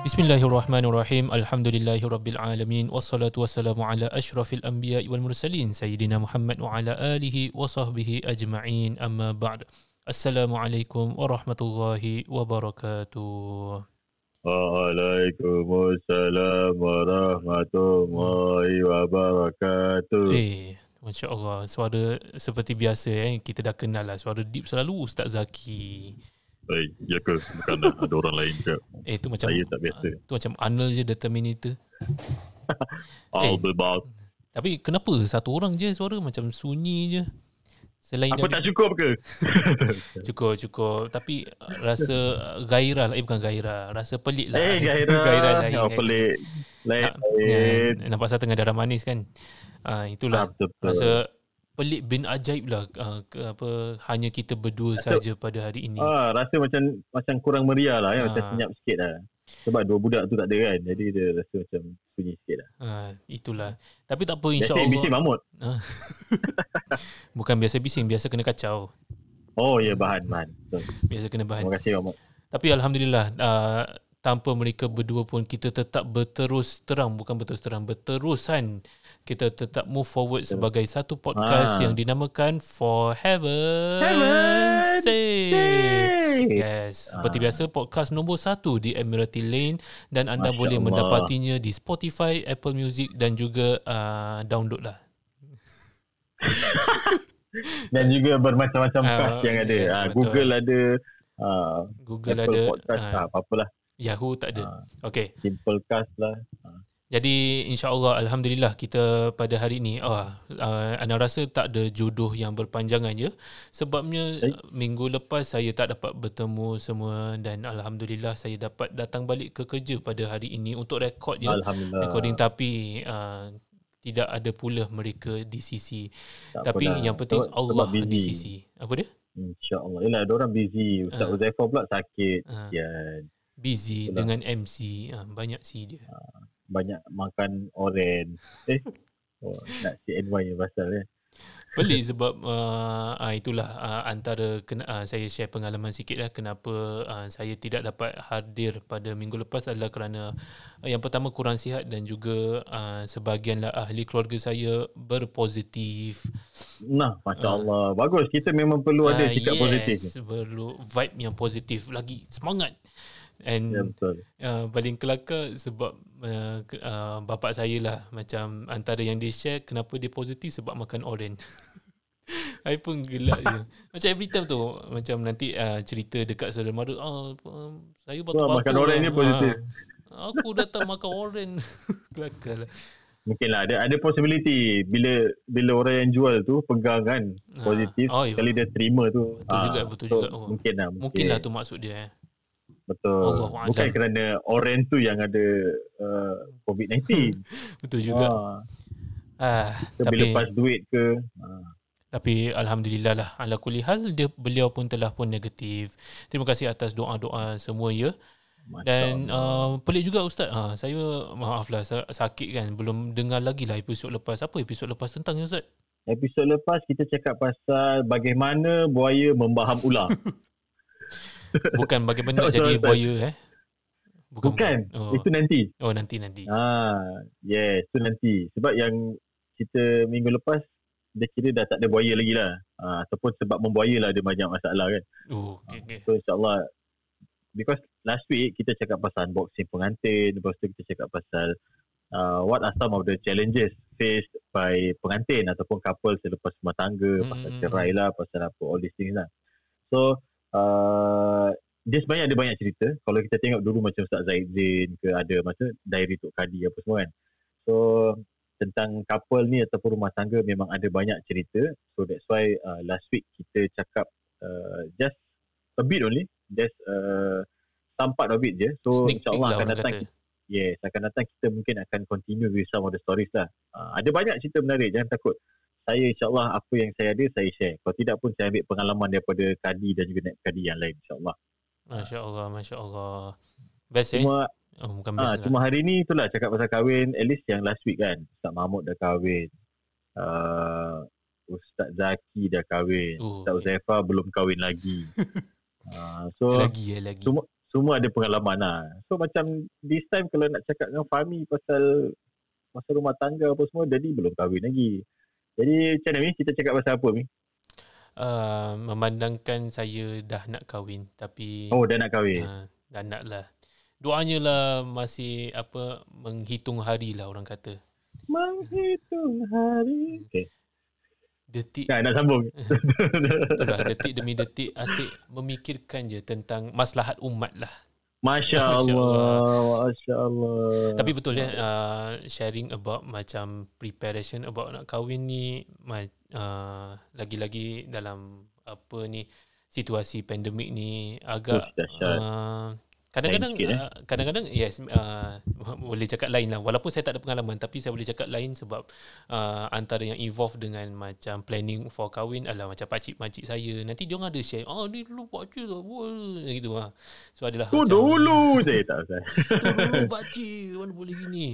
Bismillahirrahmanirrahim. Alhamdulillahirabbil alamin wassalatu wassalamu ala asyrafil anbiya'i wal mursalin sayyidina Muhammad wa ala alihi wa sahbihi ajma'in. Amma ba'd. Assalamualaikum warahmatullahi wabarakatuh. Waalaikumsalam warahmatullahi wabarakatuh. Eh, Masya Allah, suara seperti biasa eh. Kita dah kenal lah suara deep selalu Ustaz Zaki. Baik, ya ke? Bukan ada orang lain ke? Eh, tu macam Saya tak biasa. Tu macam Arnold je The Terminator. I'll be back. Tapi kenapa satu orang je suara macam sunyi je? Selain Aku tak cukup ke? cukup cukup tapi uh, rasa uh, gairah lah eh bukan gairah rasa pelik lah Eh, gairah. gairah lain Oh, pelik. Lain. Nak- ya, nampak saya tengah darah manis kan uh, itulah Ah, betul, betul. rasa pelik bin ajaib lah uh, apa hanya kita berdua saja pada hari ini Ah, rasa macam macam kurang meriah lah. Ya? Macam Ah. senyap sikit lah. Sebab dua budak tu tak ada kan. Jadi dia rasa macam sunyi sikit lah. uh, itulah tapi tak apa Biasa insyaallah bising mamut. bukan biasa bising biasa kena kacau Oh ya, bahan. bahan. Betul. biasa kena bahan Terima kasih mamut. Tapi alhamdulillah uh, tanpa mereka berdua pun kita tetap berterus terang bukan berterus terang berterusan kita tetap move forward sebagai satu podcast Ah. yang dinamakan For Heaven Heaven's Sake. Yes, seperti Ah. biasa podcast nombor satu di Admiralty Lane dan anda Masya boleh Allah. mendapatinya di Spotify, Apple Music dan juga uh, download lah. Dan juga bermacam-macam Ah, cast yang ada. yes, betul. Google ada. ah, Google Apple ada, Podcast lah. Apa-apalah. Yahoo tak ada. Ah, Okay. Simple cast lah. Jadi insya-Allah alhamdulillah kita pada hari ini ah uh, anda rasa tak ada jodoh yang berpanjangan je sebabnya Eh? minggu lepas saya tak dapat bertemu semua dan alhamdulillah saya dapat datang balik ke kerja pada hari ini untuk rekod Alhamdulillah. recording tapi uh, tidak ada pula mereka di sisi Tak tapi dah. yang penting Sebab- Allah sebab di sisi apa dia InsyaAllah. Yelah, ada orang busy. Ustaz Ah. Uzaifah pula sakit. uh, Ya, busy Betul. dengan MC uh, banyak si dia banyak makan oren. Eh, oh, nak CNY yang pasal eh. Pelik sebab uh, uh, itulah uh, antara kena, uh, saya share pengalaman sikit lah kenapa uh, saya tidak dapat hadir pada minggu lepas adalah kerana uh, yang pertama kurang sihat dan juga uh, sebahagianlah ahli keluarga saya berpositif. Nah, Masya Ah. Allah. Bagus. Kita memang perlu ada Ah, sikap yes, positif. perlu vibe yang positif lagi semangat. And Ya, betul. uh, paling kelakar sebab uh, uh, bapak saya lah macam antara yang dia share kenapa dia positif sebab makan oren. I pun gelak je. Macam every time tu macam nanti uh, cerita dekat saudara mara ah uh, saya Wah, batuk-batuk. makan oren ni lah." positif. Ah, aku datang makan oren. kelakar lah. Mungkin lah. Ada, ada possibility bila bila orang yang jual tu pegang kan Ah. positif. Oh, ya. Sekali dia terima tu. Betul ah, juga, betul so juga. Oh. Mungkin lah. Mungkin, Mungkin lah tu maksud dia eh. Betul. Allahu'alam. Bukan kerana oren tu yang ada uh, COVID-19. Betul juga. Ah, Ah, bila tapi pas duit ke. Ah, Tapi Alhamdulillah lah Ala kulli hal dia, Beliau pun telah pun negatif Terima kasih atas doa-doa semua ya Masya Dan Allah. uh, pelik juga Ustaz ha, Saya maaf lah sa- sakit kan Belum dengar lagi lah episod lepas Apa episod lepas tentang ya Ustaz? Episod lepas kita cakap pasal bagaimana buaya membaham ular. Bukan bagaimana nak jadi buaya eh Bukan. oh. Itu nanti. oh nanti nanti Ah, yes, itu nanti. Sebab yang kita minggu lepas dia kira dah tak ada buaya lagi lah. Ah, ataupun sebab membuaya lah ada banyak masalah kan. Oh okay, okay. So insyaAllah because last week kita cakap pasal unboxing pengantin, lepas tu kita cakap pasal uh, what are some of the challenges faced by pengantin ataupun couple selepas rumah tangga, pasal Mm. cerai lah, pasal apa, all these things lah. So, uh, dia sebenarnya ada banyak cerita. Kalau kita tengok dulu macam Ustaz Zaid Zain ke ada macam Diary Tok Kadi apa semua kan. So, tentang couple ni ataupun rumah tangga memang ada banyak cerita. So, that's why uh, last week kita cakap uh, just a bit only. Just uh, some part of it je. So, insyaAllah lah akan datang kata Yes, akan datang kita mungkin akan continue with some of the stories lah. Uh, ada banyak cerita menarik, jangan takut. Saya insyaAllah apa yang saya ada, saya share. Kalau tidak pun saya ambil pengalaman daripada Kadi dan juga Naib Kadi yang lain insyaAllah. Masya Allah Masya Allah Best eh Cuma, oh, Bukan best lah cuma hari ni itulah cakap pasal kahwin, at least yang last week kan. Ustaz Mahmud dah kahwin. Uh, Ustaz Zaki dah kahwin. Oh, Ustaz okay. Uzaifah belum kahwin lagi. uh, so, Lagi eh lagi semua semua ada pengalaman lah. So macam this time kalau nak cakap dengan Fahmi pasal pasal rumah tangga apa semua, jadi belum kahwin lagi. Jadi macam mana ni? Kita cakap pasal apa ni? Uh, memandangkan saya dah nak kahwin tapi Oh, dah nak kahwin. uh, dah nak lah. Doanya lah masih apa menghitung hari lah orang kata. Menghitung hari. Okay. Detik Kan, nak sambung. itulah detik demi detik asyik memikirkan je tentang maslahat umat lah. Masya Masya Allah. Masya Allah. Tapi betul ya uh, sharing about macam preparation about nak kahwin ni uh, lagi-lagi dalam apa ni situasi pandemik ni agak uh, kadang-kadang eh? uh, kadang-kadang yes uh, boleh cakap lain lah. Walaupun saya tak ada pengalaman tapi saya boleh cakap lain sebab uh, antara yang involve dengan macam planning for kahwin adalah macam pakcik-pakcik saya. Nanti dia orang ada share oh ni dulu pakcik tak buat gitu lah so adalah Tu macam dulu saya tak tu dulu pakcik mana boleh gini.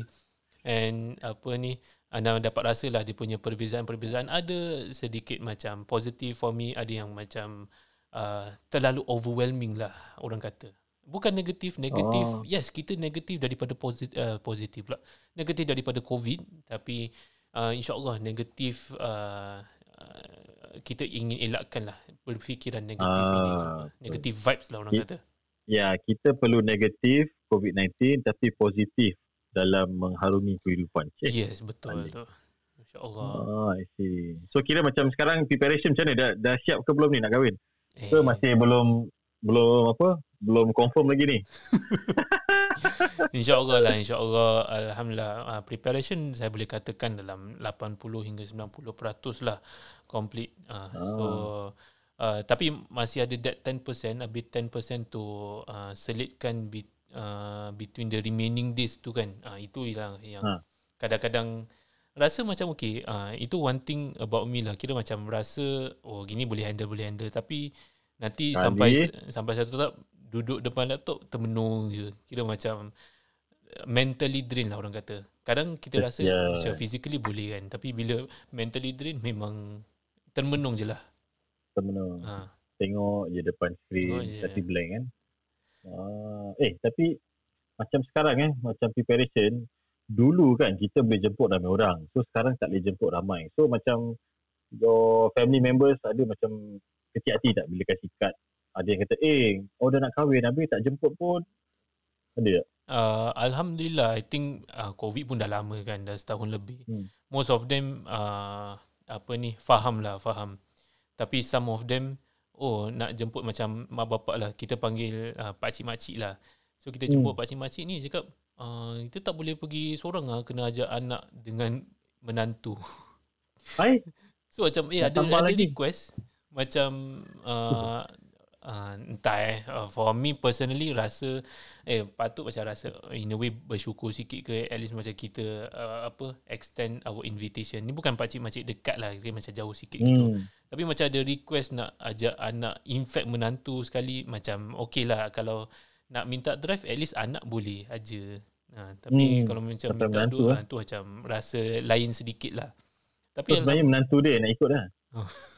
And apa ni anda dapat rasa lah dia punya perbezaan-perbezaan. Ada sedikit macam positif for me ada yang macam uh, terlalu overwhelming lah orang kata bukan negatif negatif Oh. yes kita negatif daripada positif uh, positif pula negatif daripada covid tapi uh, insyaallah negatif uh, uh, kita ingin elakkan lah berfikiran negatif Ah, ini betul. negatif vibes lah orang It- kata Ya, kita perlu negatif COVID-19 tapi positif dalam mengharungi kehidupan. Cik. yes betul Balik. tu insyaallah Oh, I see. So kira macam sekarang preparation macam mana? Dah, dah siap ke belum ni nak kahwin? eh, Ke masih belum belum apa? Belum confirm lagi ni? InsyaAllah lah, insyaAllah. Alhamdulillah. Uh, preparation saya boleh katakan dalam 80 hingga 90% lah complete. Uh, so, uh, tapi masih ada that 10%, habis 10% tu uh, selitkan be, uh, between the remaining days tu kan. Uh, itu yang, yang Ha. kadang-kadang rasa macam okay. Uh, itu one thing about me lah. Kira macam rasa, oh gini boleh handle, boleh handle. Tapi nanti Kali. sampai sampai satu tahap duduk depan laptop termenung je. Kira macam uh, mentally drain lah orang kata. Kadang kita rasa Yeah. secara physically boleh kan. Tapi bila mentally drain memang termenung je lah. Temen Ha. tengok je depan Tengok je. kasi blank kan. Ah, eh tapi macam sekarang eh macam preparation dulu kan kita boleh jemput ramai orang. So sekarang tak boleh jemput ramai. So macam your family members ada macam kecil hati tak bila kasih kad. Ada yang kata, eh, oh dah nak kahwin, habis tak jemput pun. Ada tak? Uh, Alhamdulillah I think uh, COVID pun dah lama kan Dah setahun lebih Hmm. Most of them uh, Apa ni Faham lah Faham Tapi some of them Oh nak jemput macam Mak bapak lah Kita panggil uh, Pakcik-makcik lah So kita jemput Hmm. pakcik-makcik ni Cakap uh, Kita tak boleh pergi seorang lah Kena ajak anak Dengan menantu Hai, So macam Eh ada, ada lagi? request Macam uh, uh, Entah eh uh, For me personally Rasa Eh patut macam rasa In a way bersyukur sikit ke At least macam kita uh, Apa Extend our invitation Ni bukan pakcik-makcik dekat lah Dia macam jauh sikit gitu hmm. Tapi macam ada request Nak ajak anak In fact menantu sekali Macam okay lah Kalau nak minta drive At least anak boleh aja Ha, tapi Hmm, kalau macam sampai minta menantu, dua eh. ha, tu macam rasa lain sedikit lah. So, Tapi sebenarnya menantu dia nak ikut lah.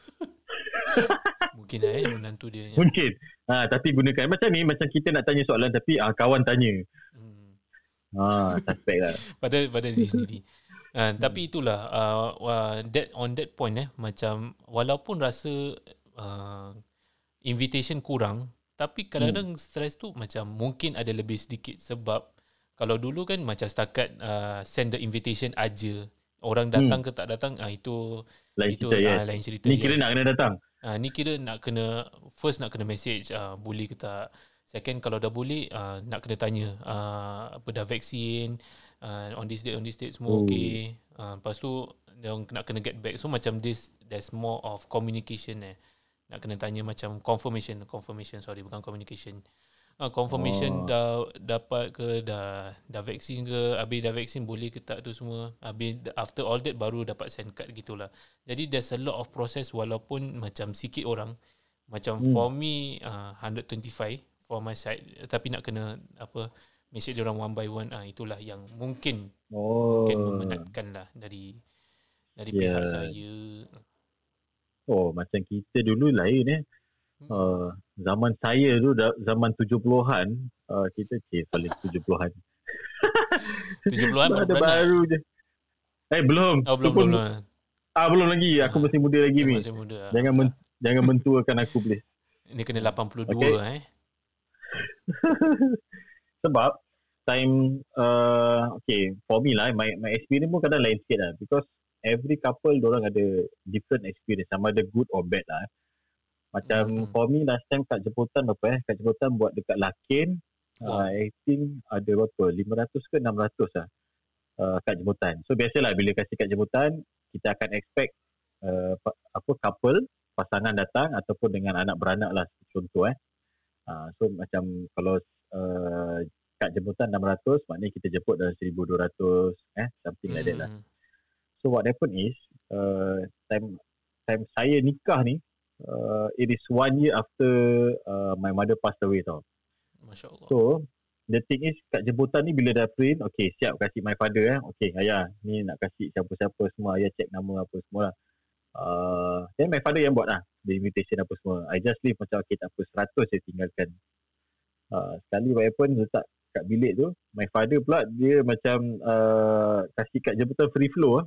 Mungkin lah eh menantu dia. Mungkin. Ha, tapi gunakan macam ni macam kita nak tanya soalan tapi ah, kawan tanya. Hmm. Ha, suspect lah. Pada pada diri sendiri. Uh, tapi itulah uh, uh, that on that point eh macam walaupun rasa uh, invitation kurang tapi kadang-kadang stres tu macam mungkin ada lebih sedikit sebab kalau dulu kan macam setakat uh, send the invitation aja orang datang ke tak datang ah itu Lain itu cerita ya. ah, lain cerita Ni kira yes. nak kena datang. Ah ni kira nak kena first nak kena message ah boleh ke tak. Second kalau dah boleh ah nak kena tanya ah apa dah vaksin ah on this date on this date semua Oh. okey. Ah lepas tu dia nak kena get back. So macam this there's more of communication eh. Nak kena tanya macam confirmation confirmation sorry bukan communication. Ah confirmation Oh. dah dapat ke dah dah vaksin ke habis dah vaksin boleh ke tak tu semua. Habis after all that baru dapat send card gitulah. Jadi there's a lot of process walaupun macam sikit orang. Macam hmm. For me uh, 125 for my side tapi nak kena apa message orang one by one ah itulah yang mungkin Oh. mungkin memenatkan lah dari dari Yeah. pihak saya. Oh, macam kita dulu lain eh. Hmm. Uh, zaman saya tu zaman 70-an uh, kita cik paling 70-an. 70-an baru baru je. Eh belum. Oh, belum, belum. belum. Ah belum lagi. Aku Ah. masih muda lagi ni. Masih muda. Jangan men, jangan mentuakan aku please. Ini kena 82 Okay. eh. Sebab time uh, okay for me lah my my experience pun kadang lain sikit lah because every couple orang ada different experience sama ada good or bad lah. Macam Hmm. for me last time kat jemputan apa eh kat jemputan buat dekat Lakin Wow. uh, I think ada berapa 500 ke 600 lah uh, kat jemputan. So biasalah bila kasih kat jemputan kita akan expect uh, pa- apa couple pasangan datang ataupun dengan anak beranak lah contoh eh. Uh, so macam kalau uh, kat jemputan 600 maknanya kita jemput dalam 1200 eh something like that lah. Hmm. So what happened is uh, time time saya nikah ni uh, it is one year after uh, my mother passed away tau. Masya Allah. So the thing is kat jemputan ni bila dah print okay siap kasih my father eh okay ayah ni nak kasih siapa-siapa semua ayah check nama apa semua lah. Uh, then my father yang buat lah the invitation apa semua. I just leave macam okay tak apa 100 saya tinggalkan. Uh, sekali what happened letak kat bilik tu my father pula dia macam uh, kasih kat jemputan free flow lah.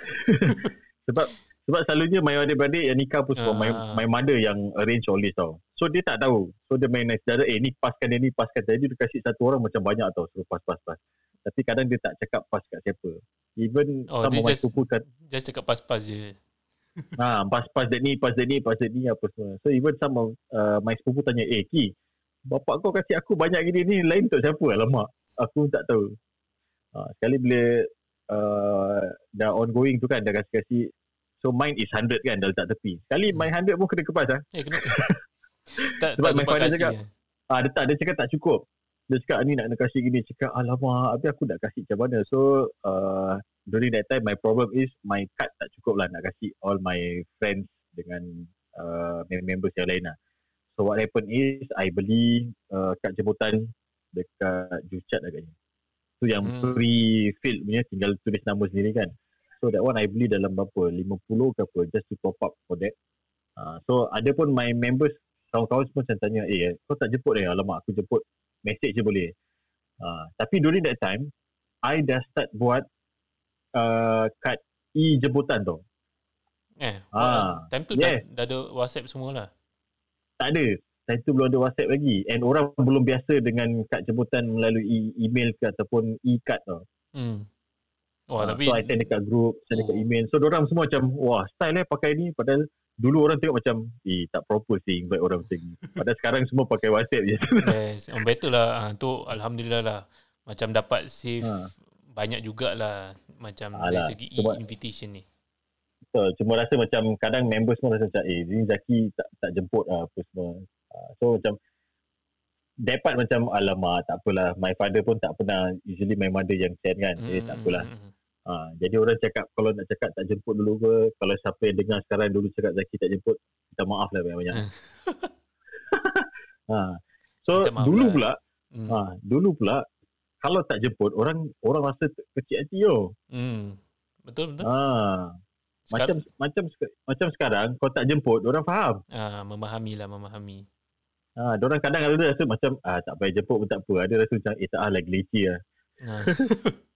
sebab sebab selalunya my adik-beradik yang nikah pun semua my, Ah. my mother yang arrange all this tau. So dia tak tahu. So dia main secara eh ni paskan dia ni paskan jadi dia kasih satu orang macam banyak tau suruh pas pas pas. Tapi kadang dia tak cakap pas kat siapa. Even Oh, dia of my just- sepupu kat Just cakap pas-pas je. ha pas pas dia ni pas dia ni pas dia ni apa semua. So even of uh, my sepupu tanya eh Ki bapak kau kasih aku banyak gini ni lain untuk siapa alamak. Aku tak tahu. Ha, sekali bila uh, dah ongoing tu kan dah kasih-kasih So mine is 100 kan dah letak tepi. Sekali my 100 pun kena kepas lah. Eh, kenapa? tak, Sebab tak my father cakap, eh. Ah, dia tak, dia cakap tak cukup. Dia cakap ni nak, nak kasih gini. Cakap alamak, habis aku nak kasih macam mana. So, uh, during that time, my problem is my card tak cukup lah nak kasih all my friends dengan uh, members yang lain lah. So, what happened is, I beli uh, kad jemputan dekat Jucat agaknya. Tu yang Hmm. hmm. pre-filled punya, tinggal tulis nama sendiri kan. So, that one I beli dalam berapa? 50 ke apa, just to top up for that. Uh, so, ada pun my members kawan-kawan semua macam tanya, eh kau tak jemput eh? Alamak, aku jemput message je boleh. Uh, tapi during that time, I dah start buat uh, kad e-jemputan tu. Eh, Ah, time tu yeah. dah, dah ada WhatsApp semua lah. Tak ada. Time tu belum ada WhatsApp lagi. And orang belum biasa dengan kad jemputan melalui email ke ataupun e-card tu. Hmm. Oh, Ah, tapi So, I send dekat group, send dekat Oh. email. So, orang semua macam, wah, style eh pakai ni. Padahal dulu orang tengok macam, eh, tak proper sih invite orang macam ni. Padahal sekarang semua pakai WhatsApp je. yes, on better lah. Ha, tu Alhamdulillah lah. Macam dapat save Ha. banyak jugalah macam Alah, dari segi sebab- invitation ni. So, cuma rasa macam kadang members semua rasa macam eh ni Zaki tak tak jemput lah apa semua. Uh, so macam that part macam alamak tak apalah. My father pun tak pernah usually my mother yang send kan. Jadi tak apalah. Hmm, hmm, hmm. Uh, jadi orang cakap kalau nak cakap tak jemput dulu ke kalau siapa yang dengar sekarang dulu cakap Zaki tak jemput minta maaf lah banyak-banyak. ha. So dulu lah. pula Hmm. ha, dulu pula kalau tak jemput orang orang rasa kecil hati tau. Hmm. Betul betul. Ha. Macam macam sek- macam sekarang kau tak jemput orang faham. ah, memahami lah memahami. Ha, orang kadang ada rasa macam ah tak payah jemput pun tak apa. Ada rasa macam eh tak ah lagi leceh lah. Ha.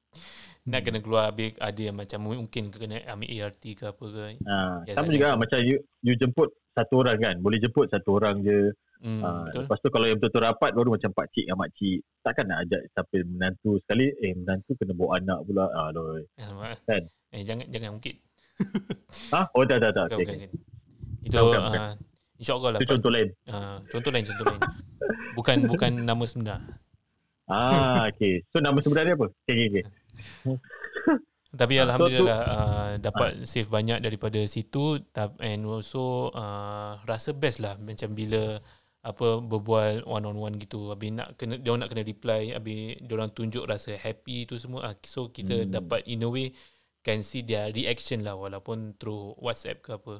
Nak kena keluar habis ada yang macam mungkin kena ambil ART ke apa ke. Ha, Ya, sama juga macam- macam you, you jemput satu orang kan. Boleh jemput satu orang je. Hmm, Ha, betul. lepas tu kalau yang betul-betul rapat baru macam pak cik dengan mak cik. Takkan nak ajak sampai menantu sekali eh menantu kena bawa anak pula. Ah. Alamak. Kan? Eh jangan jangan mungkin. Ha? Oh tak tak tak. Bukan, Okay. bukan, bukan. Itu Bukan, bukan. ah, insya-Allah lah. Itu contoh lain. Ah, contoh lain contoh lain. Bukan bukan nama sebenar. Ah okey. So nama sebenarnya apa? Okey okey okey. Tapi Ah, so alhamdulillah uh, dapat save banyak daripada situ and also uh, rasa best lah macam bila apa berbual one on one gitu habis nak kena dia nak kena reply habis dia orang tunjuk rasa happy tu semua ah, so kita Hmm. dapat in a way can see their reaction lah walaupun through WhatsApp ke apa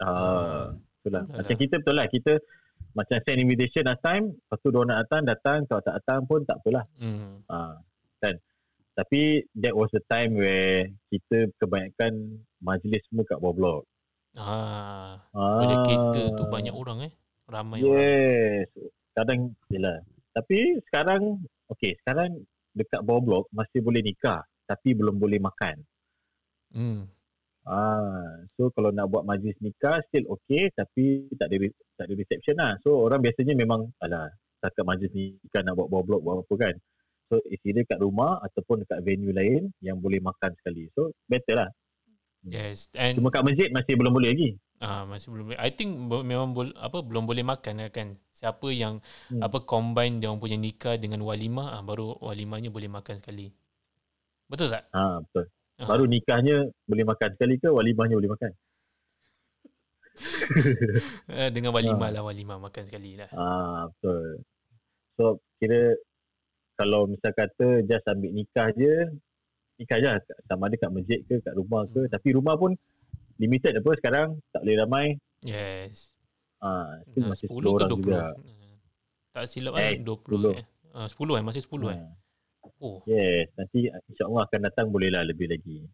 Ah itulah. Dah, Macam dah. kita betul lah kita macam send invitation last time, lepas tu dia nak datang, datang, kalau tak datang pun tak apalah. hmm. Ha, kan? Tapi that was the time where kita kebanyakan majlis semua kat bawah blok. ah Ah, boleh cater tu banyak orang eh ramai orang Yes. Kadang, yelah. Tapi sekarang, okay, sekarang dekat bawah blok masih boleh nikah tapi belum boleh makan. Hmm. Ah, so kalau nak buat majlis nikah still okay tapi tak ada tak ada reception lah. So orang biasanya memang alah setakat majlis nikah nak buat bawah blok buat apa kan. So it's either kat rumah ataupun dekat venue lain yang boleh makan sekali. So better lah. Yes. And Cuma kat masjid masih belum boleh lagi. Ah masih belum boleh. I think memang bol, apa belum boleh makan lah kan. Siapa yang Hmm. apa combine dia orang punya nikah dengan walimah ah, baru walimahnya boleh makan sekali. Betul tak? Ha, betul. Ah. Baru nikahnya boleh makan sekali ke walimahnya boleh makan? Eh, dengan walimah lah walimah makan sekali lah. Ah, betul. So kira kalau misal kata just ambil nikah je, nikah je lah. sama ada kat masjid ke kat rumah ke. Hmm. Tapi rumah pun limited apa sekarang, tak boleh ramai. Yes. Ah, Ah, masih 10 10 ke orang 20? juga. Ah, Tak silap Eh, eh, 20 10. eh. Ah, 10 eh masih 10 eh. Ah, Oh, Yes, nanti insya-Allah akan datang bolehlah lebih lagi.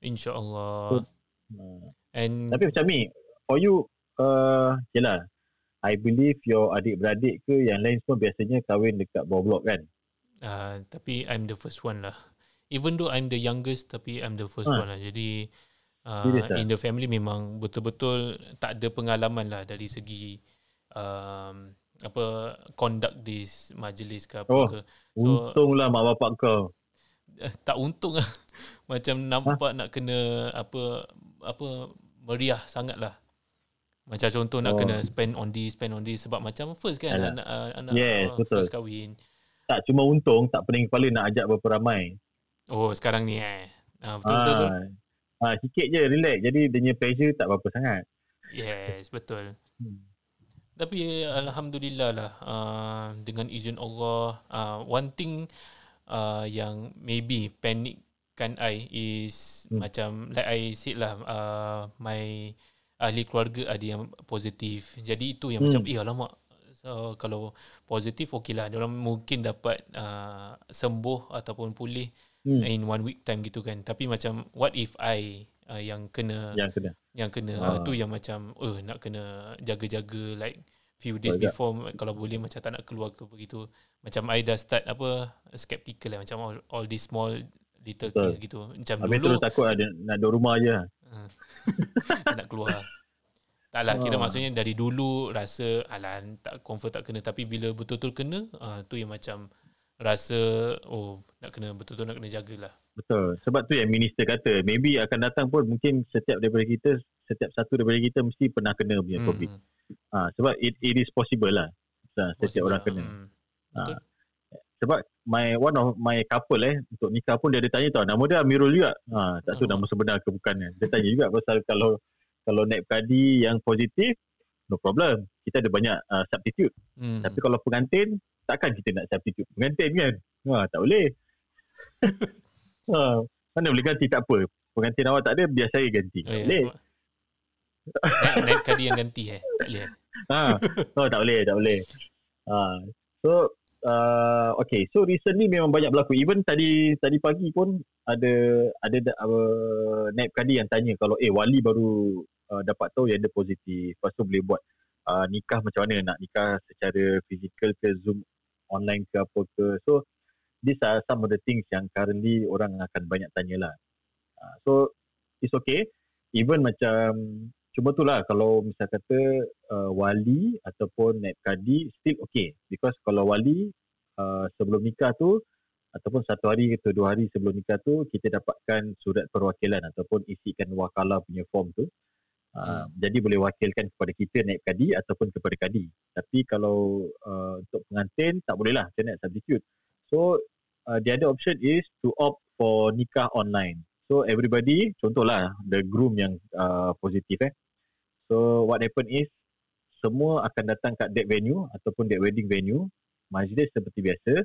insya-Allah. Ah. And Tapi macam ni, for you, uh, yelah, I believe your adik-beradik ke yang lain semua biasanya kahwin dekat bawah blok kan? Uh, tapi I'm the first one lah. Even though I'm the youngest tapi I'm the first Ah. one lah. Jadi uh, ah? in the family memang betul-betul tak ada pengalaman lah dari segi um, apa conduct this majlis ke apa Oh. ke. So- Untunglah mak bapak kau. Eh, tak untung lah. Macam nampak nak kena apa apa meriah sangat lah. Macam contoh nak Oh. kena spend on this, spend on this sebab macam first kan Alah. anak uh, anak Yes, uh, betul. first kahwin. Tak cuma untung, tak pening kepala nak ajak berapa ramai. Oh sekarang ni eh. Ah, betul betul. betul. Ah, ah, sikit je relax. Jadi dia punya pressure tak berapa sangat. Yes, betul. Hmm. Tapi alhamdulillah lah uh, dengan izin Allah uh, one thing uh, yang maybe panickan I is hmm. Macam like I said lah uh, my ahli keluarga ada yang positif. Jadi itu yang hmm. macam eh alamak so, kalau positif okey lah. Diorang mungkin dapat uh, sembuh ataupun pulih Hmm. in one week time gitu kan. Tapi macam what if I uh, yang kena Yang kena. yang kena Ah. uh. tu yang macam uh, nak kena jaga-jaga like few days tak? before kalau boleh macam tak nak keluar ke begitu macam I dah start apa skeptical lah macam all, all these small little Betul. things gitu macam Habis dulu terus takut ada, nak duduk rumah je. uh, nak keluar tak lah kira Ah. maksudnya dari dulu rasa alah tak confirm tak kena tapi bila betul-betul kena uh, tu yang macam rasa oh nak kena betul-betul nak kena jagalah Betul. Sebab tu yang minister kata, maybe akan datang pun mungkin setiap daripada kita, setiap satu daripada kita mesti pernah kena punya COVID. Hmm, Ha, sebab it, it is possible lah. Ha, setiap possible orang kena. Hmm. Betul. Sebab my one of my couple eh untuk nikah pun dia ada tanya tau nama dia Amirul juga. Ha, tak tahu Oh. nama sebenar ke bukan kan. Dia tanya juga pasal kalau kalau naib kadi yang positif no problem. Kita ada banyak uh, substitute. Hmm. Tapi kalau pengantin takkan kita nak substitute pengantin kan? Ha, tak boleh. ha, mana boleh ganti tak apa. Pengantin awak tak ada biar saya ganti. Oh, Tak ya. boleh. Naik, naik kadi yang ganti eh. Tak boleh. eh? Ha, oh, tak boleh, tak boleh. Ha, so uh, okay, so recently memang banyak berlaku. Even tadi tadi pagi pun ada ada uh, naib kadi yang tanya kalau eh wali baru uh, dapat tahu yang dia positif. Lepas tu boleh buat uh, nikah macam mana nak nikah secara fizikal ke Zoom online ke apa ke. So these are some of the things yang currently orang akan banyak tanya lah. Uh, so it's okay. Even macam cuma tu lah kalau misal kata uh, wali ataupun naib kadi still okay because kalau wali uh, sebelum nikah tu ataupun satu hari atau dua hari sebelum nikah tu kita dapatkan surat perwakilan ataupun isikan wakalah punya form tu uh, Hmm. jadi boleh wakilkan kepada kita naib kadi ataupun kepada kadi tapi kalau uh, untuk pengantin tak boleh lah. Macam nak substitute. So uh, the other option is to opt for nikah online. So everybody contohlah the groom yang uh, positif eh. So what happen is semua akan datang kat that venue ataupun that wedding venue. Majlis seperti biasa.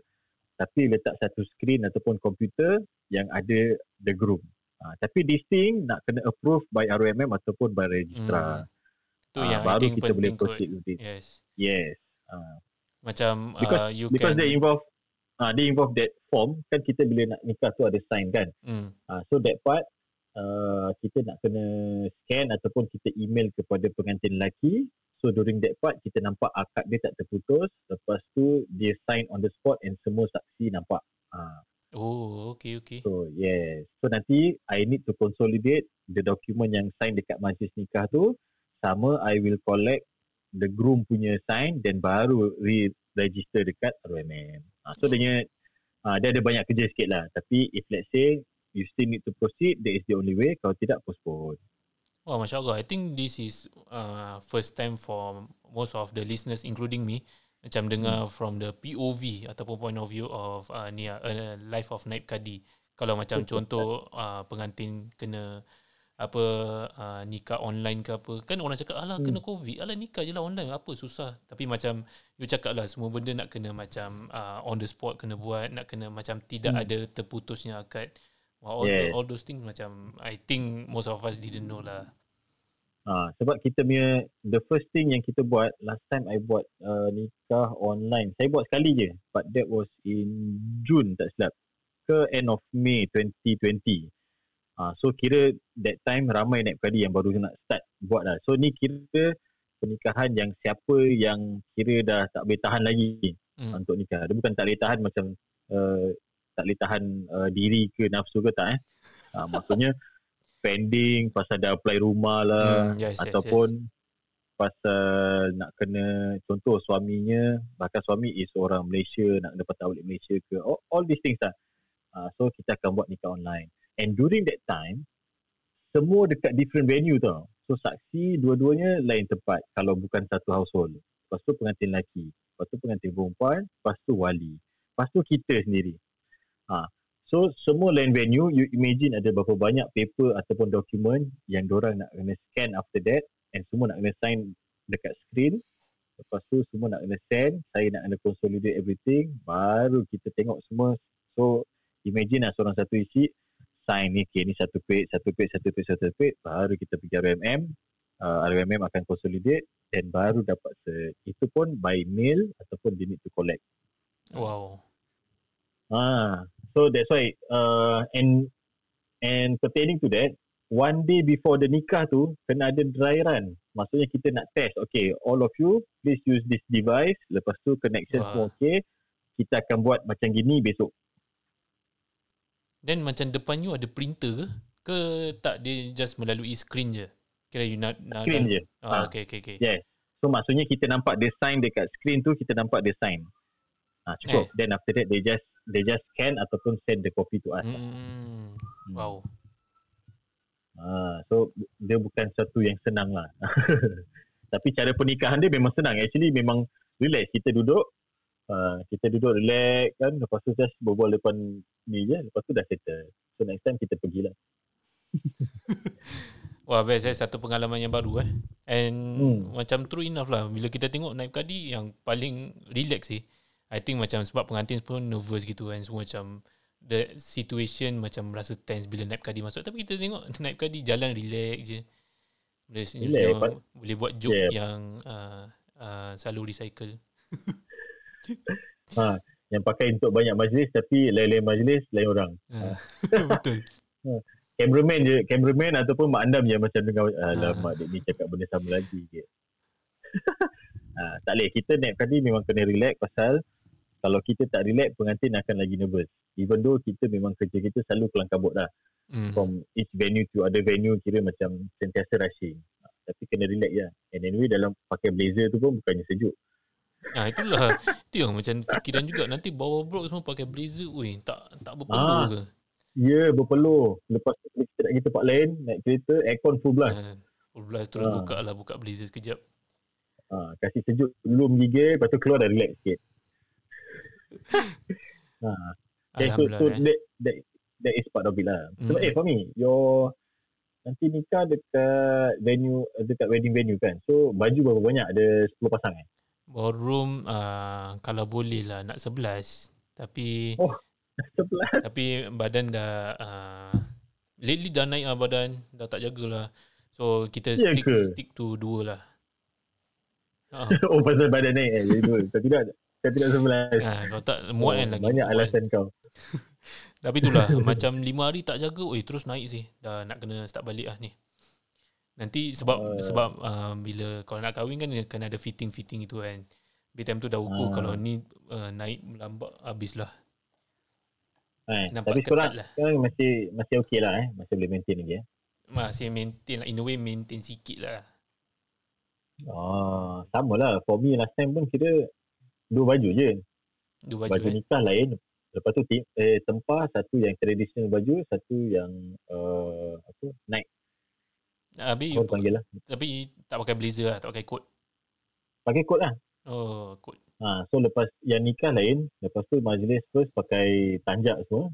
Tapi letak satu screen ataupun komputer yang ada the groom. Ha, tapi this thing nak kena approve by ROMM ataupun by registrar. Tu Ha, yang baru kita boleh proceed with it. Yes. Yes. Macam uh, Because- you because can they involve ah they involve that form kan kita bila nak nikah tu ada sign kan. mm, Ha, so that part uh, kita nak kena scan ataupun kita email kepada pengantin lelaki So during that part kita nampak akad dia tak terputus. Lepas tu dia sign on the spot and semua saksi nampak. Uh, Oh, okay, okay. so yes. So nanti I need to consolidate the document yang sign dekat majlis nikah tu sama I will collect the groom punya sign then baru re-register dekat RMM. Uh, so dia uh, dia ada banyak kerja sikit lah. Tapi if let's say you still need to proceed, that is the only way. Kalau tidak, postpone. Wah, Masya Allah. I think this is uh, first time for most of the listeners, including me, macam dengar hmm. from the POV ataupun point of view of uh, ni uh, life of Naib Kadi. Kalau macam contoh uh, pengantin kena apa uh, nikah online ke apa kan orang cakap alah hmm. kena covid alah nikah je lah online apa susah tapi macam you cakap lah semua benda nak kena macam uh, on the spot kena buat nak kena macam tidak hmm. ada terputusnya akad all, yeah. all those things macam I think most of us didn't know lah Ha, sebab kita punya the first thing yang kita buat last time I buat uh, nikah online. Saya buat sekali je but that was in June tak silap ke end of May 2020. Ha, so kira that time ramai naik kadi yang baru nak start buat lah. So ni kira pernikahan yang siapa yang kira dah tak boleh tahan lagi hmm. untuk nikah. Dia bukan tak boleh tahan macam uh, tak boleh tahan uh, diri ke nafsu ke tak eh. Ha, maksudnya pending pasal dah apply rumah lah hmm, yes, ataupun yes, yes. pasal nak kena contoh suaminya bahkan suami is orang Malaysia nak kena patah balik Malaysia ke all, all these things lah. Uh, so kita akan buat nikah online. And during that time semua dekat different venue tau. So saksi dua-duanya lain tempat kalau bukan satu household. Lepas tu pengantin lelaki lepas tu pengantin perempuan lepas tu wali. Lepas tu kita sendiri. Ha. So semua lain venue you imagine ada berapa banyak paper ataupun dokumen yang orang nak kena scan after that and semua nak kena sign dekat screen. Lepas tu semua nak kena send, saya nak kena consolidate everything, baru kita tengok semua. So imagine lah seorang satu isi sign ni, okay, ni satu page, satu page, satu page, satu page, baru kita pergi RMM, uh, RMM akan consolidate dan baru dapat se itu pun by mail ataupun they need to collect. Wow. Ah, so that's why uh, and and pertaining to that, one day before the nikah tu kena ada dry run. Maksudnya kita nak test, okay, all of you please use this device. Lepas tu connection semua okay, kita akan buat macam gini besok. Then macam depan you ada printer ke? Ke tak dia just melalui screen je? Kira you nak nak screen je. Ah, okay, okay, okay. Yes. So maksudnya kita nampak dia sign dekat screen tu, kita nampak dia sign. Ah, cukup. Eh. Then after that they just they just scan ataupun send the copy to us. Hmm. Wow. Ah, so dia bukan satu yang senang lah. Tapi cara pernikahan dia memang senang. Actually memang relax. Kita duduk, uh, kita duduk relax kan. Lepas tu just berbual depan ni je. Lepas tu dah settle. So next time kita pergilah. Wah best eh Satu pengalaman yang baru eh And hmm. Macam true enough lah Bila kita tengok Naib Kadi Yang paling relax sih I think macam sebab pengantin pun nervous gitu kan. Semua macam the situation macam rasa tense bila naib kadi masuk. Tapi kita tengok naib kadi jalan relax je. Boleh senyum, senyum boleh buat joke yeah. yang uh, uh, selalu recycle. Ha yang pakai untuk banyak majlis tapi lain-lain majlis lain orang. Ha. betul. Ha. cameraman je cameraman ataupun mak andam je macam dengar alamak ha. dia ni cakap benda sama lagi je ha, tak boleh. Kita naik kadi memang kena relax pasal kalau kita tak relax pengantin akan lagi nervous. Even though kita memang kerja kita selalu kelang kabut lah. Mm. from each venue to other venue kira macam sentiasa rushing. Tapi kena relax je. And anyway dalam pakai blazer tu pun bukannya sejuk. Ah itulah. Itu yang macam fikiran juga. Nanti bawa blok semua pakai blazer oi tak tak berpeluh ah, ke? Ya yeah, berpeluh. Lepas tu kita nak pergi tempat lain naik kereta aircon full blast. Ah, full blast terus ah. buka lah buka blazer sekejap. Ah, kasih sejuk dulu menggigil lepas tu keluar dah relax sikit ha. Okay, so, so eh. that, that, that is part of it lah. So, mm. eh, for me, your nanti nikah dekat venue, dekat wedding venue kan. So, baju berapa banyak? Ada 10 pasang eh? Ballroom, uh, kalau boleh lah, nak 11. Tapi... Oh, 11? Tapi badan dah... Uh, lately dah naik lah badan. Dah tak jagalah. So, kita yeah stick, stick to dua lah. Uh. oh, pasal badan naik eh. Tapi tak, kau tidak sebelas. Ha, kau tak muat kan oh, lagi. Banyak alasan kau. Tapi itulah macam lima hari tak jaga, oi terus naik sih. Dah nak kena start balik lah ni. Nanti sebab Uh. sebab uh, bila kalau nak kahwin kan kena ada fitting-fitting itu kan. By time tu dah ukur Ah. kalau ni uh, naik melambat habislah. Eh, Nampak tapi sekarang, lah. sekarang masih masih okey lah eh. Masih boleh maintain lagi eh. Masih maintain lah. In a way maintain sikit lah. Ah, sama lah. For me last time pun kira dua baju je. Dua Baju, baju, eh. nikah lain. Lepas tu eh, tempah satu yang traditional baju, satu yang uh, apa night. Habis Kau panggil lah. tapi tak pakai blazer lah, tak pakai coat. Pakai kot lah. Oh, coat. Ha, so lepas yang nikah lain, lepas tu majlis first pakai tanjak semua.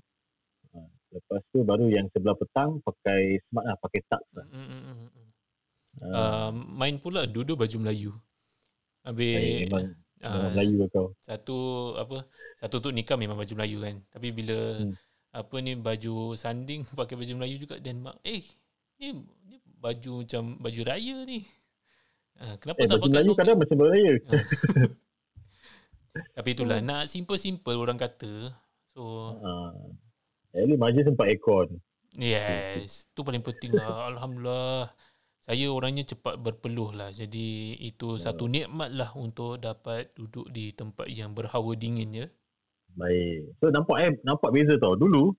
Ha, lepas tu baru yang sebelah petang pakai smart lah, pakai tux lah. Mm, mm, mm, mm. Ha, Uh, main pula dua-dua baju Melayu. Habis memang, ah, Melayu lah kau. satu apa satu tu nikah memang baju Melayu kan tapi bila Hmm. apa ni baju sanding pakai baju Melayu juga dan mak eh ni, ni baju macam baju raya ni ha, kenapa Eh, tak baju pakai Melayu kadang macam beraya. tapi itulah nak simple-simple orang kata so Ha. At least majlis sempat aircon. yes tu paling penting lah alhamdulillah saya orangnya cepat berpeluh lah jadi itu satu nikmat lah untuk dapat duduk di tempat yang berhawa dingin ya Baik. So nampak eh, nampak beza tau. Dulu,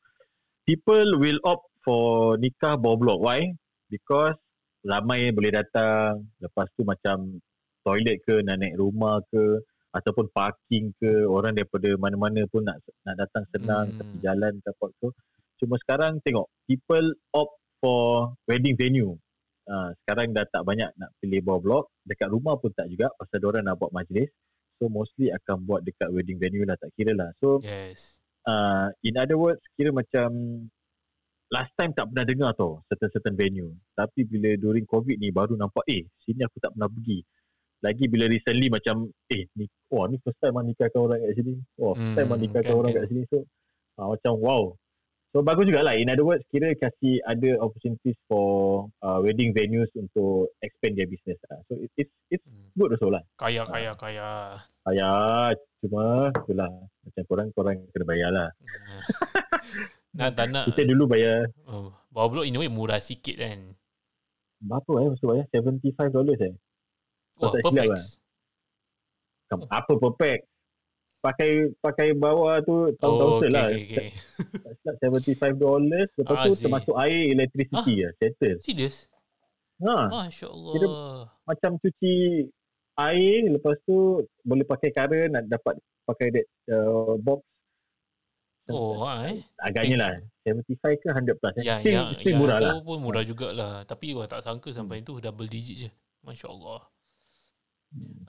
people will opt for nikah bawah blok. Why? Because ramai boleh datang. Lepas tu macam toilet ke, nak naik rumah ke, ataupun parking ke, orang daripada mana-mana pun nak nak datang senang, Hmm. tepi jalan ke apa tu. Cuma sekarang tengok, people opt for wedding venue. Ha, sekarang dah tak banyak nak pilih bawah blok. Dekat rumah pun tak juga pasal orang nak buat majlis. So mostly akan buat dekat wedding venue lah tak kira lah. So yes uh, in other words kira macam last time tak pernah dengar tau certain-certain venue. Tapi bila during covid ni baru nampak eh sini aku tak pernah pergi. Lagi bila recently macam eh ni wah ni first time ah nikahkan orang kat sini. Wah first time ah Hmm, nikahkan kan, orang kan. kat sini. So uh, macam wow. So bagus jugalah in other words kira kasih ada opportunities for uh, wedding venues untuk expand their business lah. So it, it's it's Hmm. good also lah. kaya kaya kaya Ayah, cuma itulah macam korang korang kena bayar lah. Hmm. nak tak nak Kita dulu bayar oh, bawah blok in a way murah sikit kan berapa eh mesti bayar 75 dollars eh. wah per pax Kam- Apa per pack? Pakai pakai bawah tu tahun-tahun oh, okay, lah. okay, okay. Silap 75 dollars lepas Ah, tu see. termasuk air electricity lah settle. serius Ha, Masya Allah Kira- macam cuci air lepas tu boleh pakai current nak dapat pakai that uh, box. Oh ha, eh. Agaknya lah. 75 ke 100 plus eh. yang still, yang, still yang murah lah. pun murah jugalah. Tapi wah tak sangka sampai tu double digit je. Masya Allah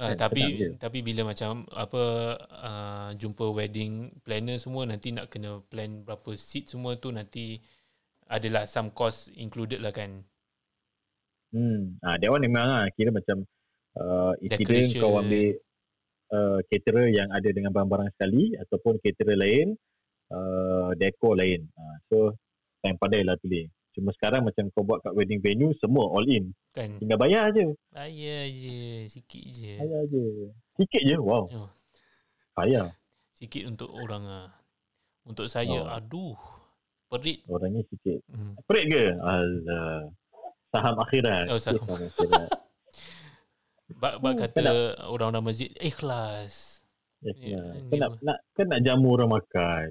Ah, Kan, tapi tapi bila macam apa uh, jumpa wedding planner semua nanti nak kena plan berapa seat semua tu nanti adalah some cost included lah kan Hmm. Ah, that one memang lah. Kira macam uh, either Decoration. kau ambil uh, caterer yang ada dengan barang-barang sekali ataupun caterer lain, uh, dekor lain. Ah, so, time pandai lah pilih. Cuma sekarang macam kau buat kat wedding venue, semua all in. kan Tinggal bayar je. bayar je sikit je Bayar je. Sikit je. Wow. Oh. Bayar. sikit untuk orang ah untuk saya Oh. aduh perit Orangnya sikit. hmm. Perit ke? Alah. Saham akhirat. Oh, saham. Saham akhirat. bak bak Hmm, kata orang-orang masjid ikhlas Yes, Ya, yeah, ni Kan nak, nak, kan nak jamu orang makan.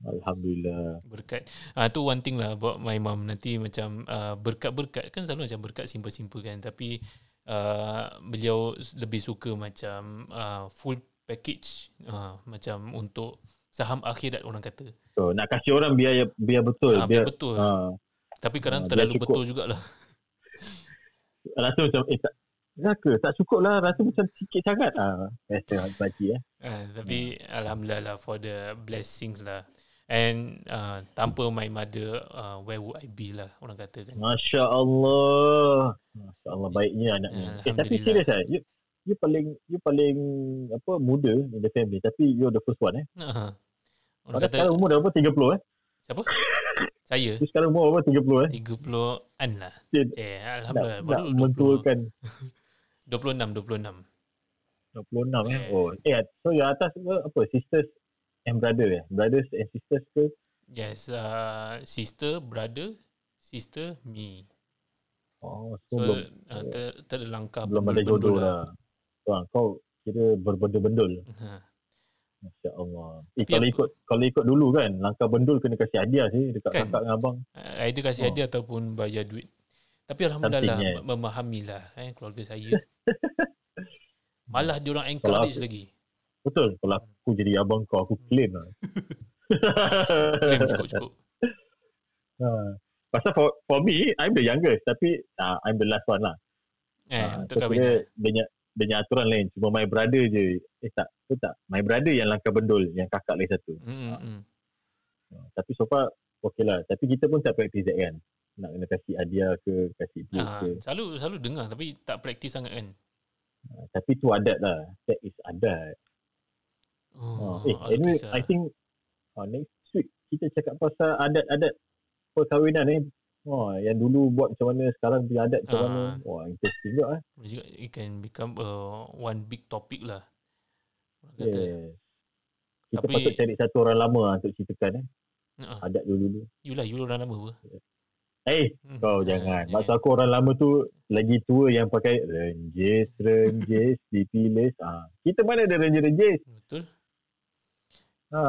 Alhamdulillah. berkat. Ah tu one thing lah buat my mom nanti macam uh, berkat-berkat kan selalu macam berkat simple-simple kan. Tapi uh, beliau lebih suka macam uh, full package uh, macam untuk saham akhirat orang kata. So, nak kasih orang biar biar betul. ah, biar betul. Ha, tapi kadang biar terlalu cukup. betul jugalah. Rasa macam eh tak tak ke tak cukup lah rasa macam sikit sangat. Ah biasa pakcik eh. Ah, tapi alhamdulillah lah for the blessings lah and uh, tanpa my mother uh, where would I be lah orang kata kan. Masya Allah Masya Allah baiknya anaknya. Eh, tapi serius eh? You, you paling you paling apa muda in the family. Tapi you're the first one eh? Uh, orang kata sekarang umur dah berapa? 30 eh? Siapa? Saya? You sekarang umur berapa? 30 eh? 30-an lah. Cik, Eh, Alhamdulillah nak baru 20, mentuakan 26 26 26 eh? Oh eh so yang atas apa, apa? Sisters and brother eh brothers and sisters ke Yes, uh, sister, brother, sister, me. Oh, so, So, belum, uh, ter, ter belum ada jodoh lah. Wah, kau kira berbendul-bendul. Ha. Masya Allah. Eh, Tapi kalau ikut kalau ikut dulu kan, langkah bendul kena kasih hadiah sih dekat Kan? kakak dengan abang. Uh, Either kasih Oh. hadiah ataupun bayar duit. Tapi Alhamdulillah lah, Something, yeah. memahami lah eh, keluarga saya. Malah diorang Kalau encourage aku- lagi. Betul. Kalau aku jadi abang kau, aku claim lah. Klaim cukup-cukup. Ha. Pasal for, for me, I'm the youngest. Tapi uh, I'm the last one lah. Eh, so kira dia punya dia punya aturan lain. Cuma my brother je. Eh tak, tu tak. My brother yang langkah bendul, yang kakak lagi satu. Hmm, hmm. Uh, tapi so far, okay lah. Tapi kita pun tak practice that kan. Nak kena kasih hadiah ke, kasih duit Ah, ke. selalu selalu dengar tapi tak praktis sangat kan. Uh, tapi tu adat lah. That is adat. Oh, Uh, eh, anyway. I think uh, next week kita cakap pasal adat-adat perkahwinan ni. Wah, yang dulu buat macam mana, sekarang punya adat macam Ah. mana. Wah, interesting juga eh. It can become uh, one big topic lah. Kata. Yes. Kita Tapi- patut cari satu orang lama lah untuk ceritakan eh. Uh, Adat dulu-dulu. you lah, you orang nama apa? Eh, Hmm. kau Ah, jangan. jangan. Maksud aku orang lama tu lagi tua yang pakai renjes, renjes, dipilis. Ah, kita mana ada renjes-renjes? Betul. Ha,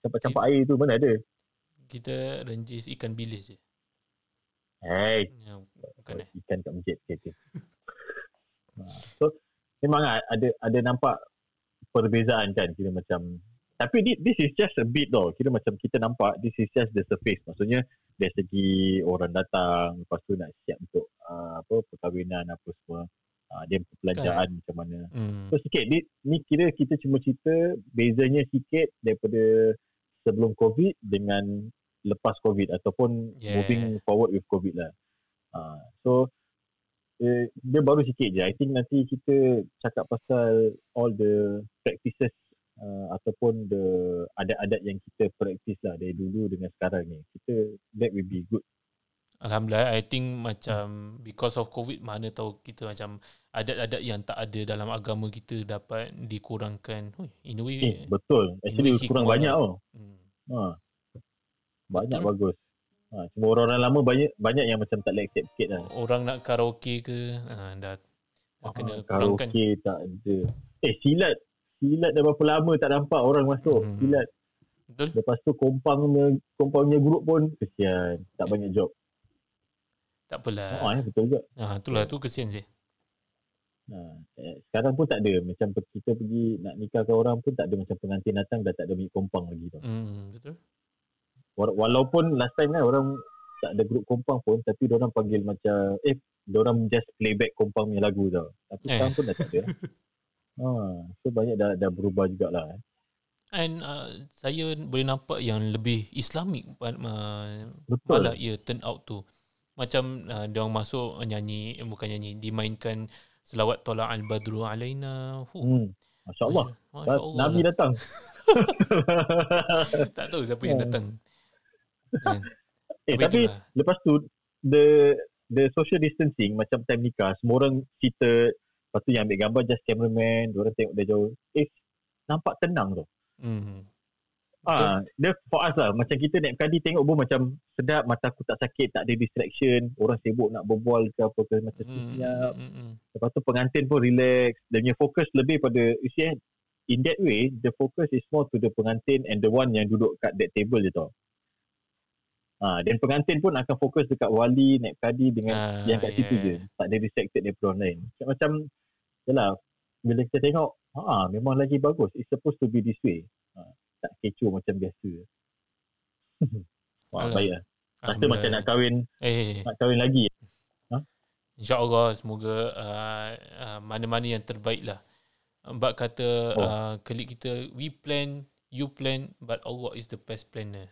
campak-campak air tu mana ada? Kita renjis ikan bilis je. Hey, Ya, bukan eh. ikan kat masjid. Okay, okay. Ha, so, memang ada ada nampak perbezaan kan kira macam tapi thi- this is just a bit tau. Kira macam kita nampak this is just the surface. Maksudnya dari segi orang datang, lepas tu nak siap untuk uh, apa perkahwinan apa semua. Uh, dia perbelanjaan macam mana. Hmm. So sikit ni, ni kira kita cuma cerita bezanya sikit daripada sebelum COVID dengan lepas COVID ataupun Yeah. moving forward with COVID lah. Uh, so eh, dia baru sikit je. I think nanti kita cakap pasal all the practices uh, ataupun the adat-adat yang kita practice lah dari dulu dengan sekarang ni. Kita that will be good. Alhamdulillah, I think macam because of COVID, mana tahu kita macam adat-adat yang tak ada dalam agama kita dapat dikurangkan. In a way, Eh, betul. Actually Ini kurang banyak tau. hmm. Ha. Banyak Betul. bagus. Ha, cuma orang-orang lama banyak banyak yang macam tak boleh accept sikit lah. orang nak karaoke ke, ha, dah, dah kena Ah, kurangkan. karaoke tak ada. Eh silat. Silat dah berapa lama tak nampak orang masuk. Hmm. Silat. Betul? Lepas tu kompangnya kompangnya grup pun kesian. Tak banyak job. Tak apalah. Ha, eh, betul juga. Ha, itulah tu kesian je. Ha, eh, sekarang pun tak ada. Macam kita pergi nak nikahkan orang pun tak ada macam pengantin datang dah tak ada minyak kompang lagi tau. Hmm, betul. Wa- Walaupun last time kan orang tak ada grup kompang pun tapi orang panggil macam eh orang just playback kompang punya lagu tau. Tapi Eh. sekarang pun dah tak ada. ha, so banyak dah dah berubah jugalah. eh. And uh, saya boleh nampak yang lebih Islamik uh, Betul. malah ia turn out tu. Macam uh, dia orang masuk nyanyi eh, bukan nyanyi dimainkan selawat tolak al badru alaina. Huh, Hmm. Masya Allah. Masya Allah. Nabi lah. datang. tak tahu siapa yang Oh. datang. Kan? eh, Tapi tapi itulah. lepas tu the the social distancing macam time nikah semua orang seated lepas tu yang ambil gambar just cameraman orang tengok dia jauh eh nampak tenang tu Hmm. Ah, dia for us lah macam kita naik kadi tengok pun macam sedap mata aku tak sakit tak ada distraction orang sibuk nak berbual ke apa ke macam tu Hmm, senyap hmm, hmm. lepas tu pengantin pun relax dia punya fokus lebih pada you see eh, in that way the focus is more to the pengantin and the one yang duduk kat that table je tau Ah, dan pengantin pun akan fokus dekat wali, naik kadi dengan Ah, yang kat situ yeah. je. Tak ada distracted daripada orang lain. Macam, macam yalah, bila kita tengok, ha, memang lagi bagus. It's supposed to be this way. Ha, tak kecoh macam biasa. Wah, Alah. baik lah. Rasa macam nak kahwin, Eh, nak kahwin lagi. InsyaAllah semoga uh, uh, mana-mana yang terbaik lah. Mbak kata Oh. uh, klik kita, we plan, you plan, but Allah is the best planner.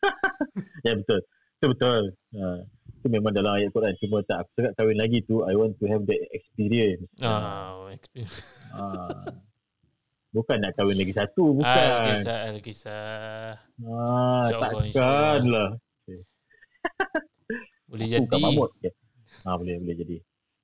Ya betul. Itu betul. Ha, itu memang dalam ayat Quran. Cuma tak aku cakap kahwin lagi tu, I want to have that experience. Ah, experience. Ha. Bukan nak kahwin lagi satu, bukan. Al-Kisah, Al-Kisah. Ah, takkan lah. Boleh Aku jadi. Okay. Ah, boleh, boleh jadi.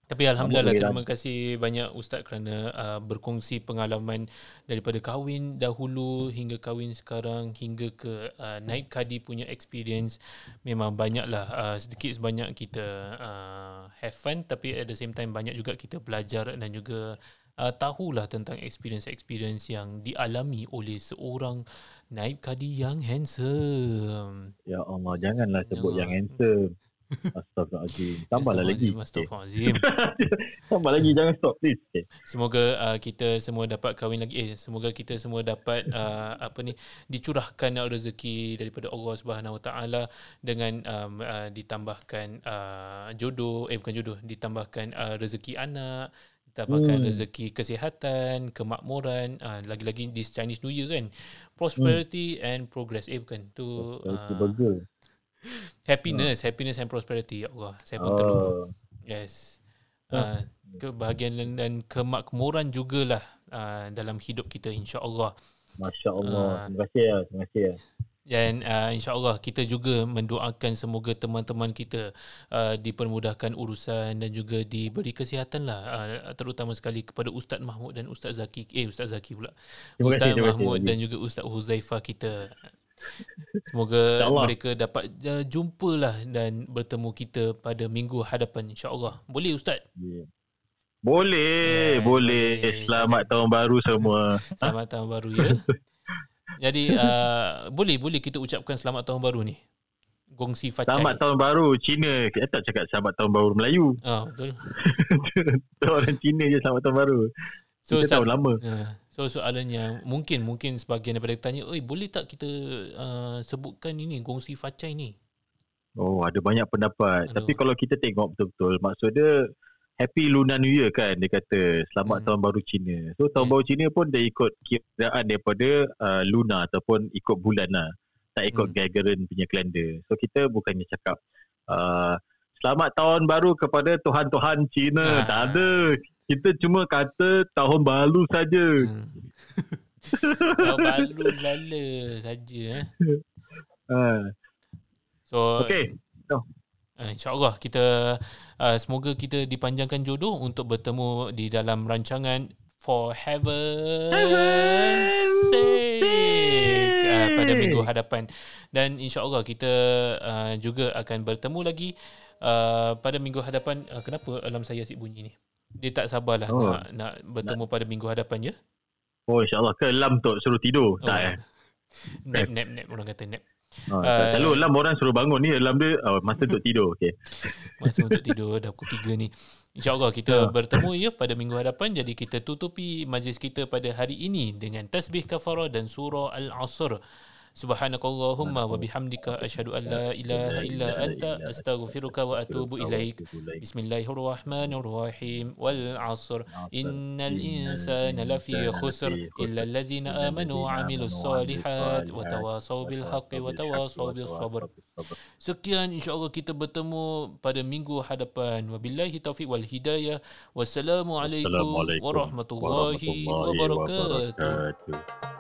Tapi Alhamdulillah terima kasih banyak Ustaz kerana uh, berkongsi pengalaman daripada kahwin dahulu hingga kahwin sekarang hingga ke uh, naik kadi punya experience. Memang banyaklah uh, sedikit sebanyak kita uh, have fun tapi at the same time banyak juga kita belajar dan juga uh, tahulah tentang experience-experience yang dialami oleh seorang naib kadi yang handsome. Ya Allah, janganlah sebut ya. yang handsome. Astaghfirullahaladzim. Tambahlah lagi. Astaghfirullahaladzim. Tambah lagi. Jangan stop please. Okay. Semoga uh, kita semua dapat kahwin lagi. Eh, semoga kita semua dapat uh, apa ni dicurahkan rezeki daripada Allah Subhanahu Wa Taala dengan um, uh, ditambahkan uh, jodoh. Eh bukan jodoh. Ditambahkan uh, rezeki anak. Ditambahkan hmm. rezeki kesihatan, kemakmuran. Uh, lagi-lagi this Chinese New Year kan. Prosperity hmm. and progress. Eh bukan. Tu. Uh, happiness, uh. happiness and prosperity. Ya Allah, saya pun uh. terlupa. Yes. Uh, kebahagiaan dan, dan kemakmuran jugalah uh, dalam hidup kita insya-Allah. Masya-Allah. Uh, terima kasih ya, terima kasih ya. Dan uh, insya-Allah kita juga mendoakan semoga teman-teman kita uh, dipermudahkan urusan dan juga diberi kesihatan lah uh, terutama sekali kepada Ustaz Mahmud dan Ustaz Zaki eh Ustaz Zaki pula. Ustaz kasih, Mahmud dan juga Ustaz Huzaifah kita. Semoga mereka dapat uh, jumpalah dan bertemu kita pada minggu hadapan insya-Allah. Boleh ustaz? Yeah. Boleh, yeah, boleh. Selamat Selamat tahun baru semua. Selamat tahun baru ya. Jadi uh, boleh boleh kita ucapkan selamat tahun baru ni. Gongsi Facai. Selamat tahun baru Cina. Kita tak cakap selamat tahun baru Melayu. Oh, betul. Orang Cina je selamat tahun baru. So, kita tahun lama. Uh, So soalannya mungkin mungkin sebagian daripada tanya, "Oi, boleh tak kita uh, sebutkan ini gongsi facai ni?" Oh, ada banyak pendapat. Aduh. Tapi kalau kita tengok betul-betul, maksud dia Happy Lunar New Year kan dia kata. Selamat hmm. tahun baru Cina. So tahun baru Cina pun dia ikut kiraan daripada uh, lunar ataupun ikut bulan lah. Tak ikut hmm. Gregorian punya kalender. So kita bukannya cakap uh, selamat tahun baru kepada tuhan-tuhan Cina. Ah. Tak ada kita cuma kata tahun baru saja. Hmm. tahun baru lala saja eh. Uh. So Okay. No. Uh, InsyaAllah kita uh, semoga kita dipanjangkan jodoh untuk bertemu di dalam rancangan For Heaven Sake uh, pada minggu hadapan dan insyaAllah kita uh, juga akan bertemu lagi uh, pada minggu hadapan uh, kenapa alam saya asyik bunyi ni dia tak sabarlah oh. nak, nak bertemu nak. pada minggu hadapan je. Oh insyaAllah ke Lam tu suruh tidur. Oh. Tak eh? Nap, nap, nap. Orang kata nap. Oh, uh, selalu Lam orang suruh bangun ni. Lam dia oh, masa untuk tidur. Okay. masa untuk tidur dah pukul 3 ni. InsyaAllah kita oh. bertemu ya pada minggu hadapan. Jadi kita tutupi majlis kita pada hari ini dengan tasbih kafarah dan surah Al-Asr. Subhanakallahumma wa bihamdika asyhadu an la ilaha illa anta astaghfiruka wa atubu ilaik. Bismillahirrahmanirrahim. Wal 'asr innal insana lafi khusr illa alladhina amanu wa 'amilus solihat wa tawasaw bil haqqi wa tawasaw bis sabr. Sekian insya-Allah kita bertemu pada minggu hadapan. Wabillahi taufiq wal hidayah. Wassalamualaikum warahmatullahi wabarakatuh.